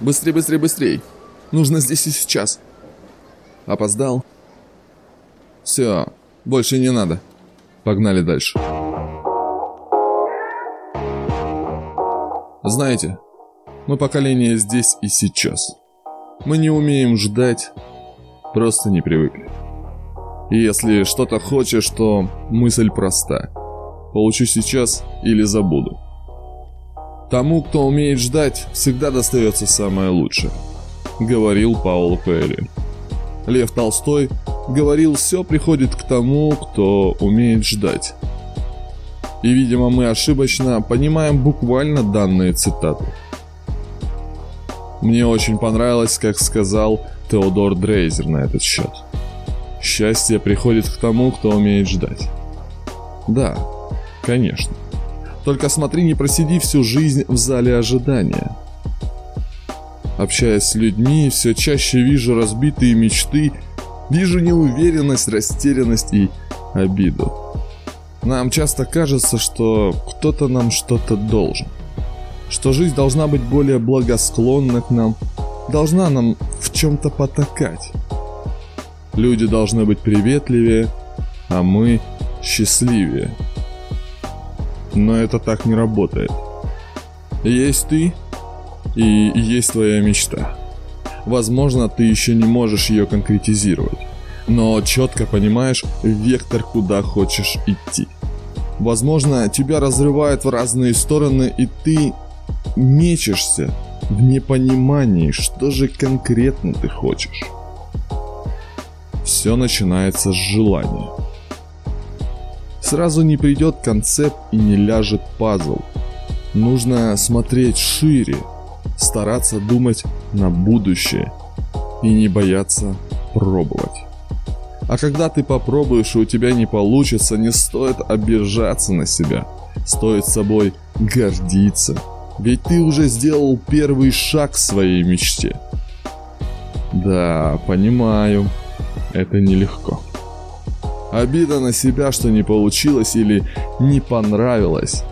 Быстрей, быстрей, быстрей. Нужно здесь и сейчас. Опоздал. Все, больше не надо. Погнали дальше. Знаете, мы поколение здесь и сейчас. Мы не умеем ждать, просто не привыкли. И если что-то хочешь, то мысль проста. Получу сейчас или забуду. Тому, кто умеет ждать, всегда достается самое лучшее, говорил Пауло Коэльо. Лев Толстой говорил, все приходит к тому, кто умеет ждать. И, видимо, мы ошибочно понимаем буквально данные цитаты. Мне очень понравилось, как сказал Теодор Дрейзер на этот счет. Счастье приходит к тому, кто умеет ждать. Да, конечно. Только смотри, не просиди всю жизнь в зале ожидания. Общаясь с людьми, все чаще вижу разбитые мечты, вижу неуверенность, растерянность и обиду. Нам часто кажется, что кто-то нам что-то должен. Что жизнь должна быть более благосклонна к нам, должна нам в чем-то потакать. Люди должны быть приветливее, а мы счастливее. Но это так не работает. Есть ты, и есть твоя мечта. Возможно, ты еще не можешь ее конкретизировать, но четко понимаешь вектор, куда хочешь идти. Возможно, тебя разрывает в разные стороны, и ты мечешься в непонимании, что же конкретно ты хочешь. Все начинается с желания. Сразу не придет концепт и не ляжет пазл. Нужно смотреть шире, стараться думать на будущее и не бояться пробовать. А когда ты попробуешь и у тебя не получится, не стоит обижаться на себя. Стоит собой гордиться. Ведь ты уже сделал первый шаг к своей мечте. Да, понимаю, это нелегко. Обида на себя, что не получилось или не понравилось.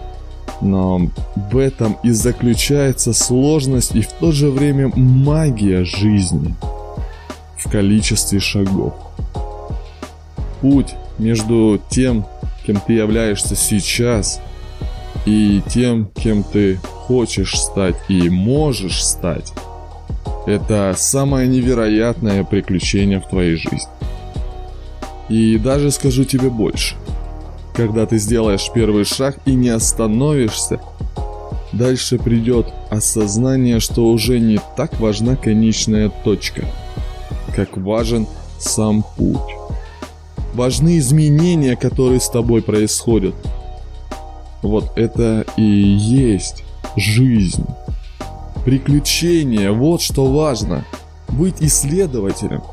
Но в этом и заключается сложность и в то же время магия жизни в количестве шагов. Путь между тем, кем ты являешься сейчас, и тем, кем ты хочешь стать и можешь стать, это самое невероятное приключение в твоей жизни. И даже скажу тебе больше – когда ты сделаешь первый шаг и не остановишься, дальше придет осознание, что уже не так важна конечная точка, как важен сам путь. Важны изменения, которые с тобой происходят. Вот это и есть жизнь. Приключения, вот что важно. Быть исследователем,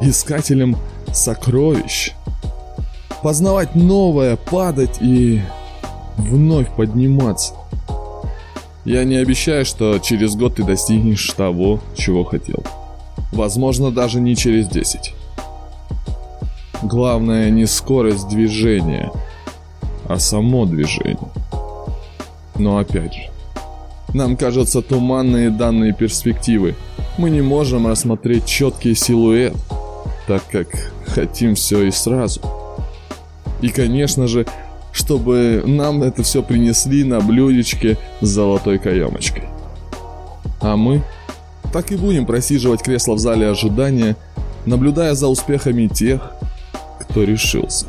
искателем сокровищ – познавать новое, падать и вновь подниматься. Я не обещаю, что через год ты достигнешь того, чего хотел. Возможно, даже не через 10. Главное не скорость движения, а само движение. Но опять же, нам кажутся туманные данные перспективы. Мы не можем рассмотреть четкий силуэт, так как хотим все и сразу. И, конечно же, чтобы нам это все принесли на блюдечке с золотой каемочкой. А мы так и будем просиживать кресло в зале ожидания, наблюдая за успехами тех, кто решился.